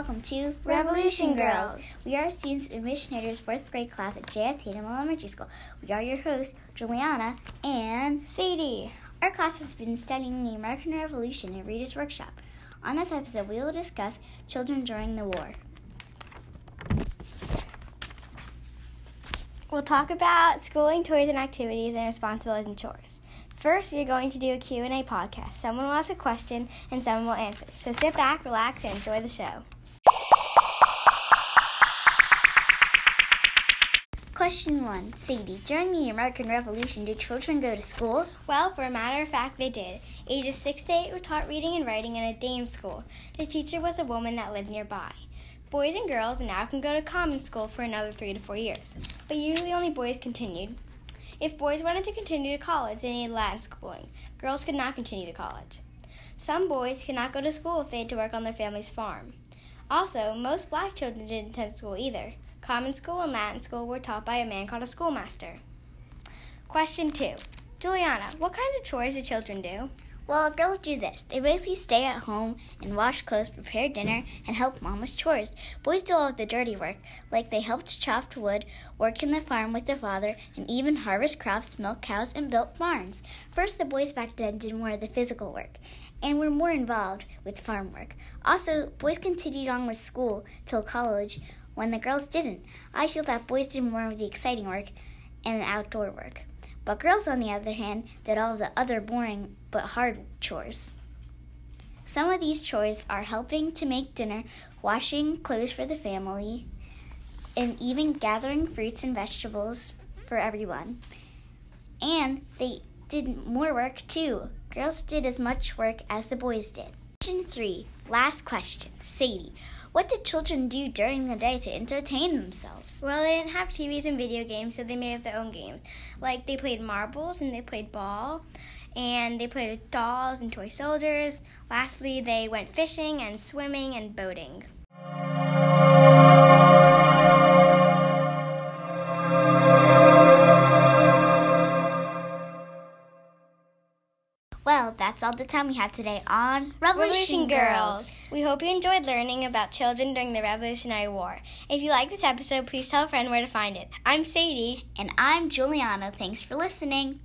welcome to Revolution Girls. We are students in Mission fourth grade class at J.F. Tatem Elementary School. We are your hosts, Juliana and Sadie. Our class has been studying the American Revolution in Reader's Workshop. On this episode, we will discuss children during the war. We'll talk about schooling, toys, and activities, and responsibilities and chores. First, we are going to do a Q&A podcast. Someone will ask a question and someone will answer. So sit back, relax, and enjoy the show. Question 1. Sadie, during the American Revolution, did children go to school? Well, for a matter of fact, they did. Ages 6 to 8 were taught reading and writing in a dame school. The teacher was a woman that lived nearby. Boys and girls now can go to common school for another 3 to 4 years, but usually only boys continued. If boys wanted to continue to college, they needed Latin schooling. Girls could not continue to college. Some boys could not go to school if they had to work on their family's farm. Also, most black children didn't attend school either. Common school and Latin school were taught by a man called a schoolmaster. Question 2. Juliana, what kinds of chores do children do? Well, girls do this. They basically stay at home and wash clothes, prepare dinner, and help mom with chores. Boys do all of the dirty work, like they helped chop wood, work in the farm with their father, and even harvest crops, milk cows, and built barns. First, the boys back then did more of the physical work and were more involved with farm work. Also, boys continued on with school till college when the girls didn't. I feel that boys did more of the exciting work and the outdoor work. But girls, on the other hand, did all of the other boring but hard chores. Some of these chores are helping to make dinner, washing clothes for the family, and even gathering fruits and vegetables for everyone. And they did more work too. Girls did as much work as the boys did. Question 3. Last question. Sadie, what did children do during the day to entertain themselves? Well, they didn't have TVs and video games, so they made up their own games. Like they played marbles and they played ball, and they played with dolls and toy soldiers. Lastly, they went fishing and swimming and boating. Well, that's all the time we have today on Revolution, Revolution Girls. We hope you enjoyed learning about children during the Revolutionary War. If you like this episode, please tell a friend where to find it. I'm Sadie. And I'm Juliana. Thanks for listening.